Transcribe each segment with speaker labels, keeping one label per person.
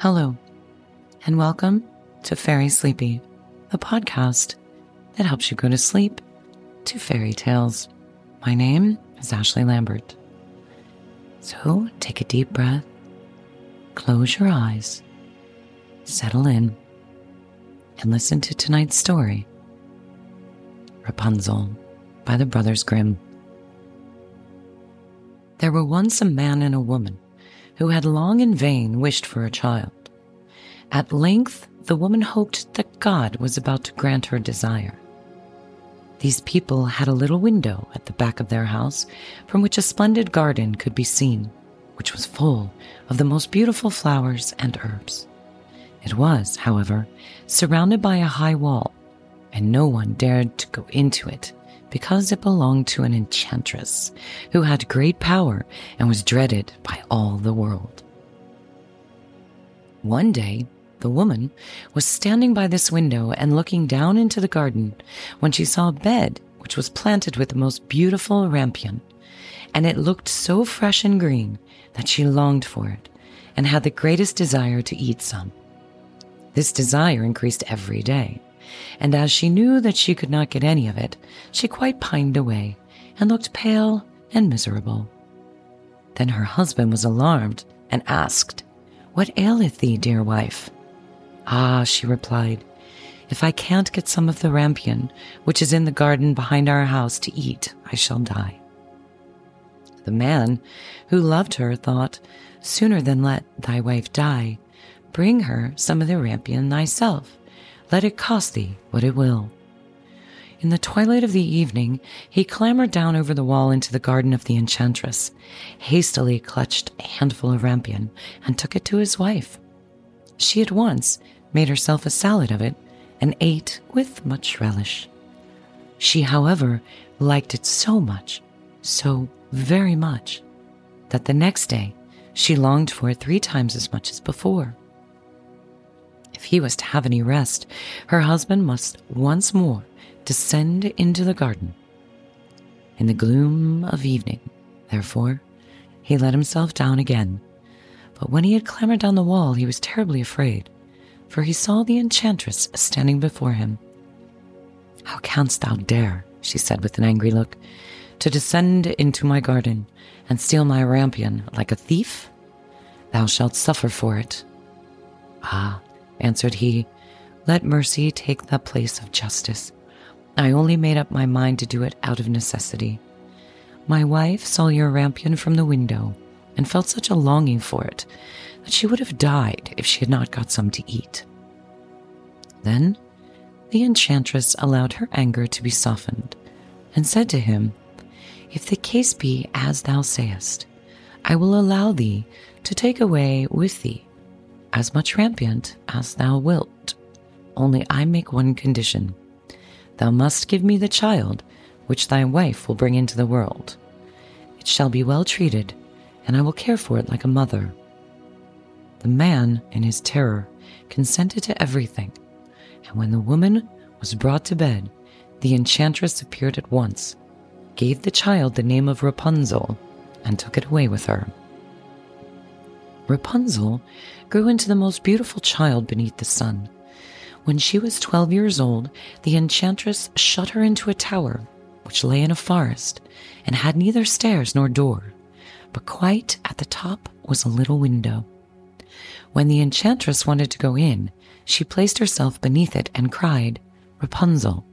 Speaker 1: Hello, and welcome to Fairy Sleepy, the podcast that helps you go to sleep to fairy tales. My name is Ashley Lambert. So take a deep breath, close your eyes, settle in, and listen to tonight's story Rapunzel by the Brothers Grimm. There were once a man and a woman who had long in vain wished for a child. At length, the woman hoped that God was about to grant her desire. These people had a little window at the back of their house from which a splendid garden could be seen, which was full of the most beautiful flowers and herbs. It was, however, surrounded by a high wall, and no one dared to go into it because it belonged to an enchantress who had great power and was dreaded by all the world. One day, the woman was standing by this window and looking down into the garden when she saw a bed which was planted with the most beautiful rampion, and it looked so fresh and green that she longed for it and had the greatest desire to eat some. This desire increased every day and as she knew that she could not get any of it, she quite pined away and looked pale and miserable. Then her husband was alarmed and asked, What aileth thee, dear wife? Ah, she replied, if I can't get some of the rampion, which is in the garden behind our house, to eat, I shall die. The man, who loved her, thought, Sooner than let thy wife die, bring her some of the rampion thyself let it cost thee what it will. In the twilight of the evening, he clambered down over the wall into the garden of the enchantress, hastily clutched a handful of rampion, and took it to his wife. She at once made herself a salad of it and ate with much relish. She, however, liked it so much, so very much, that the next day she longed for it three times as much as before. If he was to have any rest, her husband must once more descend into the garden. In the gloom of evening, therefore, he let himself down again. But when he had clambered down the wall, he was terribly afraid, for he saw the enchantress standing before him. How canst thou dare, she said with an angry look, to descend into my garden and steal my rampion like a thief? Thou shalt suffer for it. Ah, answered he. Let mercy take the place of justice. I only made up my mind to do it out of necessity. My wife saw your rampion from the window and felt such a longing for it that she would have died if she had not got some to eat. Then the enchantress allowed her anger to be softened and said to him, If the case be as thou sayest, I will allow thee to take away with thee as much rampion as thou wilt. Only I make one condition. Thou must give me the child which thy wife will bring into the world. It shall be well treated, and I will care for it like a mother. The man, in his terror, consented to everything, and when the woman was brought to bed, the enchantress appeared at once, gave the child the name of Rapunzel, and took it away with her. Rapunzel grew into the most beautiful child beneath the sun. When she was 12 years old, the enchantress shut her into a tower which lay in a forest and had neither stairs nor door, but quite at the top was a little window. When the enchantress wanted to go in, she placed herself beneath it and cried, Rapunzel,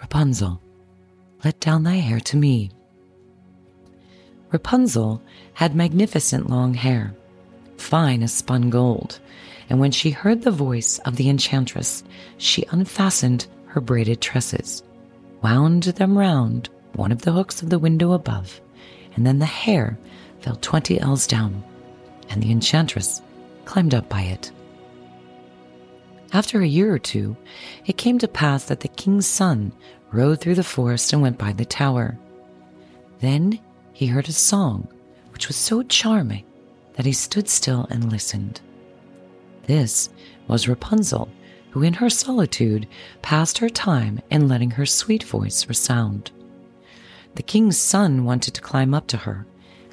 Speaker 1: Rapunzel, let down thy hair to me. Rapunzel had magnificent long hair fine as spun gold, and when she heard the voice of the enchantress, she unfastened her braided tresses, wound them round one of the hooks of the window above, and then the hair fell twenty ells down, and the enchantress climbed up by it. After a year or two, it came to pass that the king's son rode through the forest and went by the tower. Then he heard a song which was so charming that he stood still and listened. This was Rapunzel, who in her solitude passed her time in letting her sweet voice resound. The king's son wanted to climb up to her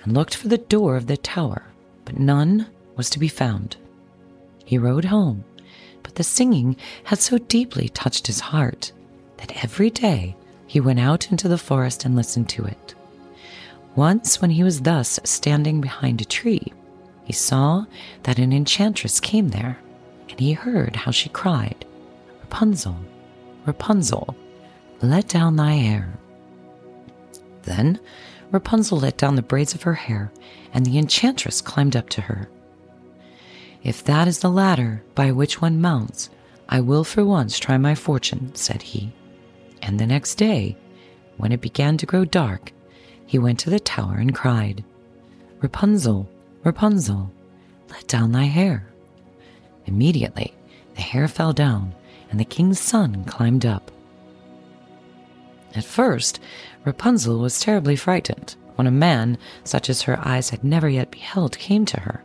Speaker 1: and looked for the door of the tower, but none was to be found. he rode home, but the singing had so deeply touched his heart that every day he went out into the forest and listened to it. Once, when he was thus standing behind a tree, he saw that an enchantress came there, and he heard how she cried, Rapunzel, Rapunzel, let down thy hair. Then Rapunzel let down the braids of her hair, and the enchantress climbed up to her. If that is the ladder by which one mounts, I will for once try my fortune, said he. And the next day, when it began to grow dark, he went to the tower and cried, Rapunzel, Rapunzel, let down thy hair. Immediately, the hair fell down, and the king's son climbed up. At first, Rapunzel was terribly frightened when a man such as her eyes had never yet beheld came to her.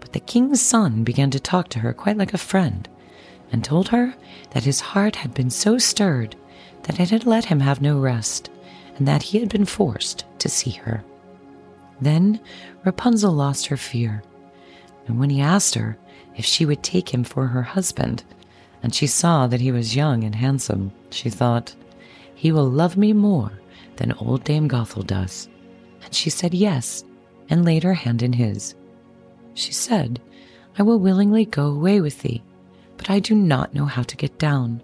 Speaker 1: But the king's son began to talk to her quite like a friend, and told her that his heart had been so stirred that it had let him have no rest, and that he had been forced to see her. Then Rapunzel lost her fear, and when he asked her if she would take him for her husband, and she saw that he was young and handsome, she thought, He will love me more than old Dame Gothel does. And she said yes, and laid her hand in his. She said, I will willingly go away with thee, but I do not know how to get down.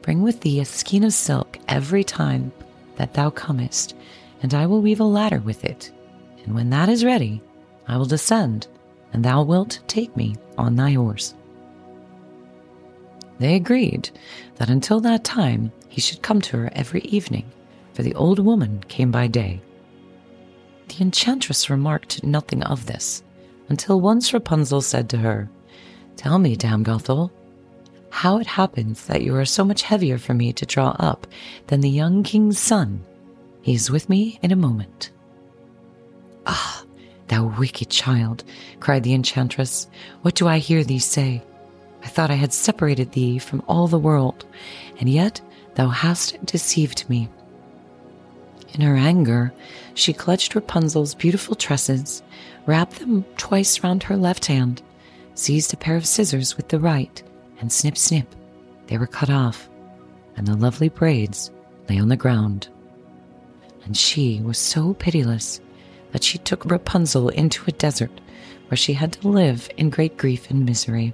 Speaker 1: Bring with thee a skein of silk every time that thou comest, and I will weave a ladder with it. And when that is ready, I will descend, and thou wilt take me on thy horse. They agreed that until that time he should come to her every evening, for the old woman came by day. The enchantress remarked nothing of this, until once Rapunzel said to her, Tell me, Dame Gothel, how it happens that you are so much heavier for me to draw up than the young king's son. He is with me in a moment. Ah, thou wicked child, cried the enchantress, what do I hear thee say? I thought I had separated thee from all the world, and yet thou hast deceived me. In her anger, she clutched Rapunzel's beautiful tresses, wrapped them twice round her left hand, seized a pair of scissors with the right, and snip, snip, they were cut off, and the lovely braids lay on the ground. And she was so pitiless that she took Rapunzel into a desert where she had to live in great grief and misery.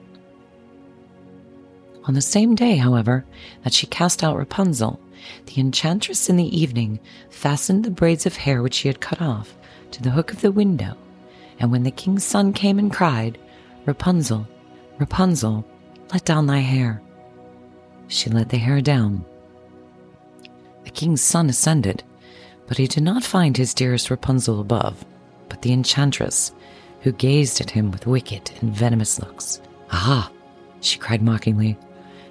Speaker 1: On the same day, however, that she cast out Rapunzel, the enchantress in the evening fastened the braids of hair which she had cut off to the hook of the window, and when the king's son came and cried, Rapunzel, Rapunzel, let down thy hair. She let the hair down. The king's son ascended, but he did not find his dearest Rapunzel above, but the enchantress, who gazed at him with wicked and venomous looks. Aha! she cried mockingly.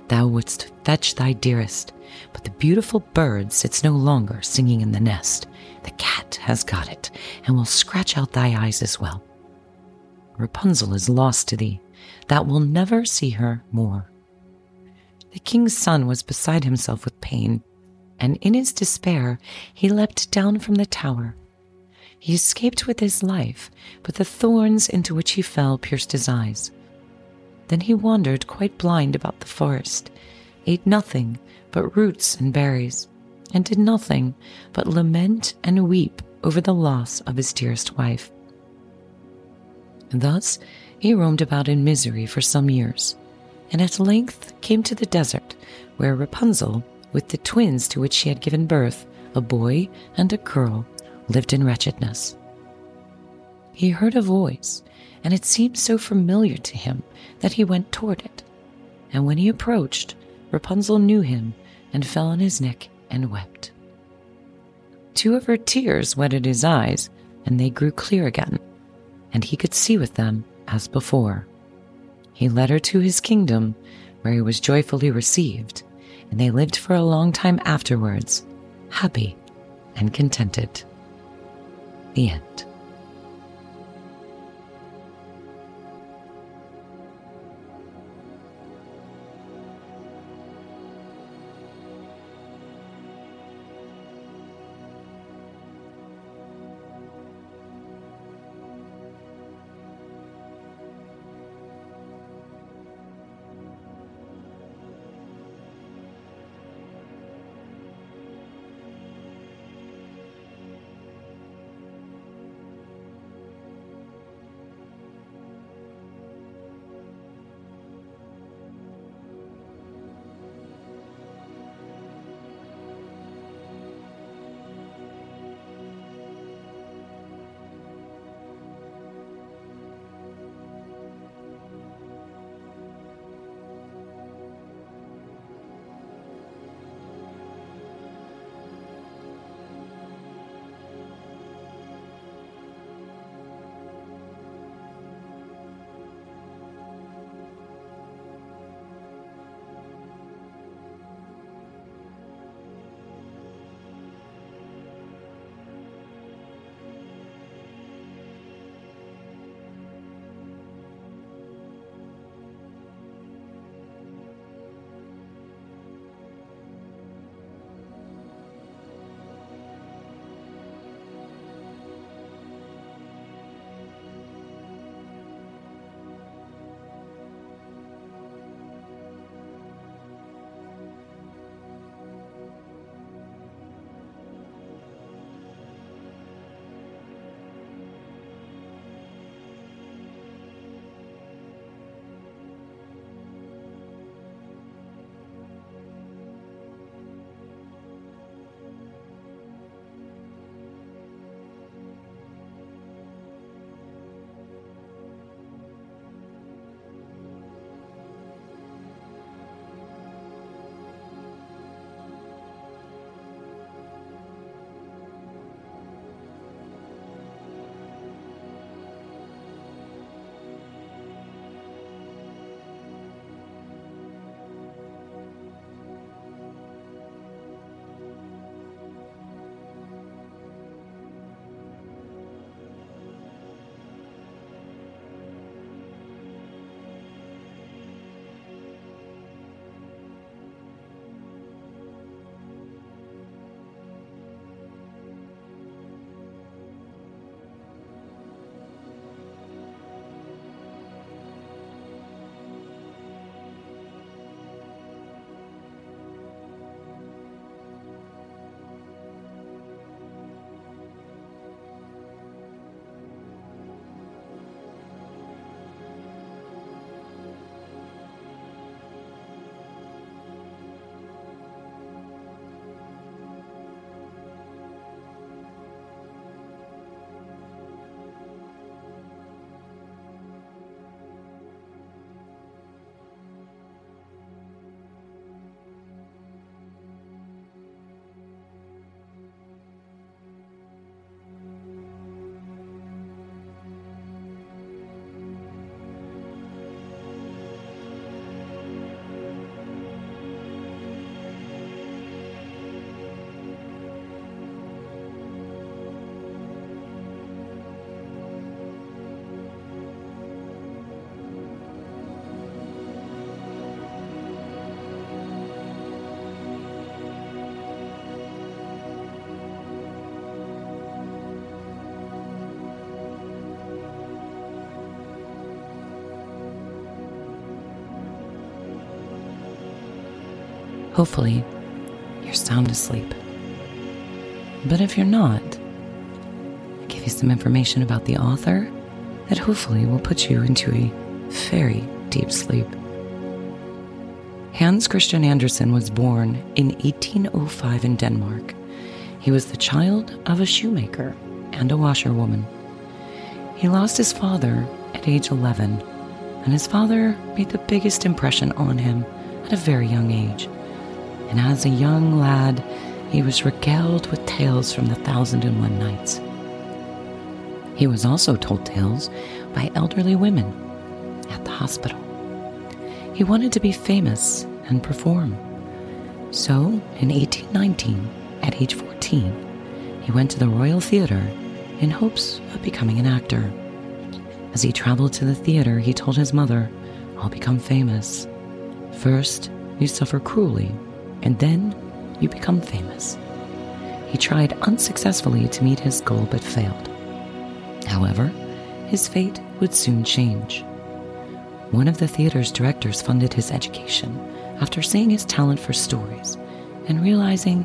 Speaker 1: Thou wouldst fetch thy dearest, but the beautiful bird sits no longer singing in the nest. The cat has got it, and will scratch out thy eyes as well. Rapunzel is lost to thee, Thou wilt never see her more. The king's son was beside himself with pain, and in his despair he leapt down from the tower. He escaped with his life, but the thorns into which he fell pierced his eyes. Then he wandered quite blind about the forest, ate nothing but roots and berries, and did nothing but lament and weep over the loss of his dearest wife. Thus he roamed about in misery for some years, and at length came to the desert, where Rapunzel, with the twins to which she had given birth, a boy and a girl, lived in wretchedness. He heard a voice, and it seemed so familiar to him that he went toward it. And when he approached, Rapunzel knew him and fell on his neck and wept. Two of her tears wetted his eyes, and they grew clear again, and he could see with them as before. He led her to his kingdom, where he was joyfully received, and they lived for a long time afterwards, happy and contented. The end. Hopefully, you're sound asleep. But if you're not, I'll give you some information about the author that hopefully will put you into a very deep sleep. Hans Christian Andersen was born in 1805 in Denmark. He was the child of a shoemaker and a washerwoman. He lost his father at age 11, and his father made the biggest impression on him at a very young age. And as a young lad, he was regaled with tales from the Thousand and One Nights. He was also told tales by elderly women at the hospital. He wanted to be famous and perform. So, in 1819, at age 14, he went to the Royal Theatre in hopes of becoming an actor. As he traveled to the theater, he told his mother, I'll become famous. First, you suffer cruelly, and then you become famous. He tried unsuccessfully to meet his goal but failed. However, his fate would soon change. One of the theater's directors funded his education after seeing his talent for stories and realizing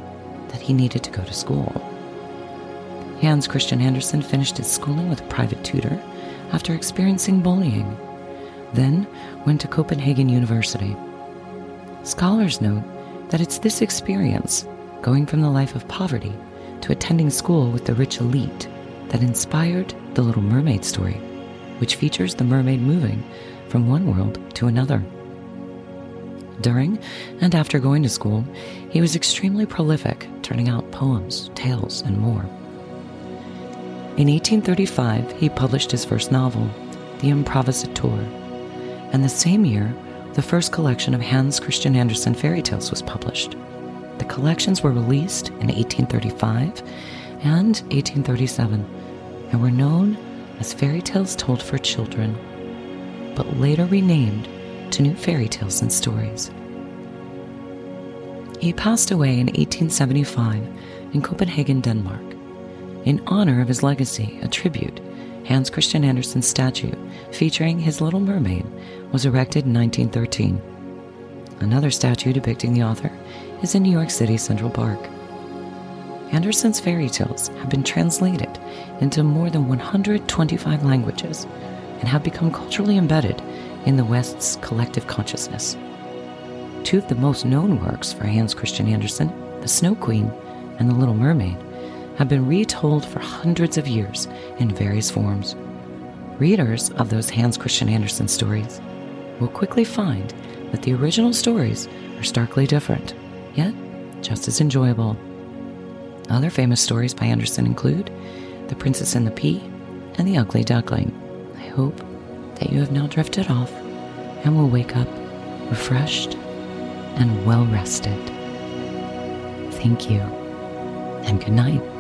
Speaker 1: that he needed to go to school. Hans Christian Andersen finished his schooling with a private tutor after experiencing bullying, then went to Copenhagen University. Scholars note that it's this experience, going from the life of poverty to attending school with the rich elite, that inspired the Little Mermaid story, which features the mermaid moving from one world to another. During and after going to school, he was extremely prolific, turning out poems, tales, and more. In 1835, he published his first novel, The Improvisator, and the same year, the first collection of Hans Christian Andersen fairy tales was published. The collections were released in 1835 and 1837 and were known as fairy tales told for children, but later renamed to New Fairy Tales and Stories. He passed away in 1875 in Copenhagen, Denmark. In honor of his legacy, a tribute, Hans Christian Andersen's statue featuring his Little Mermaid was erected in 1913. Another statue depicting the author is in New York City Central Park. Andersen's fairy tales have been translated into more than 125 languages and have become culturally embedded in the West's collective consciousness. Two of the most known works for Hans Christian Andersen, The Snow Queen and The Little Mermaid, have been retold for hundreds of years in various forms. Readers of those Hans Christian Andersen stories will quickly find that the original stories are starkly different, yet just as enjoyable. Other famous stories by Andersen include The Princess and the Pea and The Ugly Duckling. I hope that you have now drifted off and will wake up refreshed and well rested. Thank you and good night.